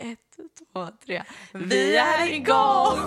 Ett, två, tre. Vi är igång!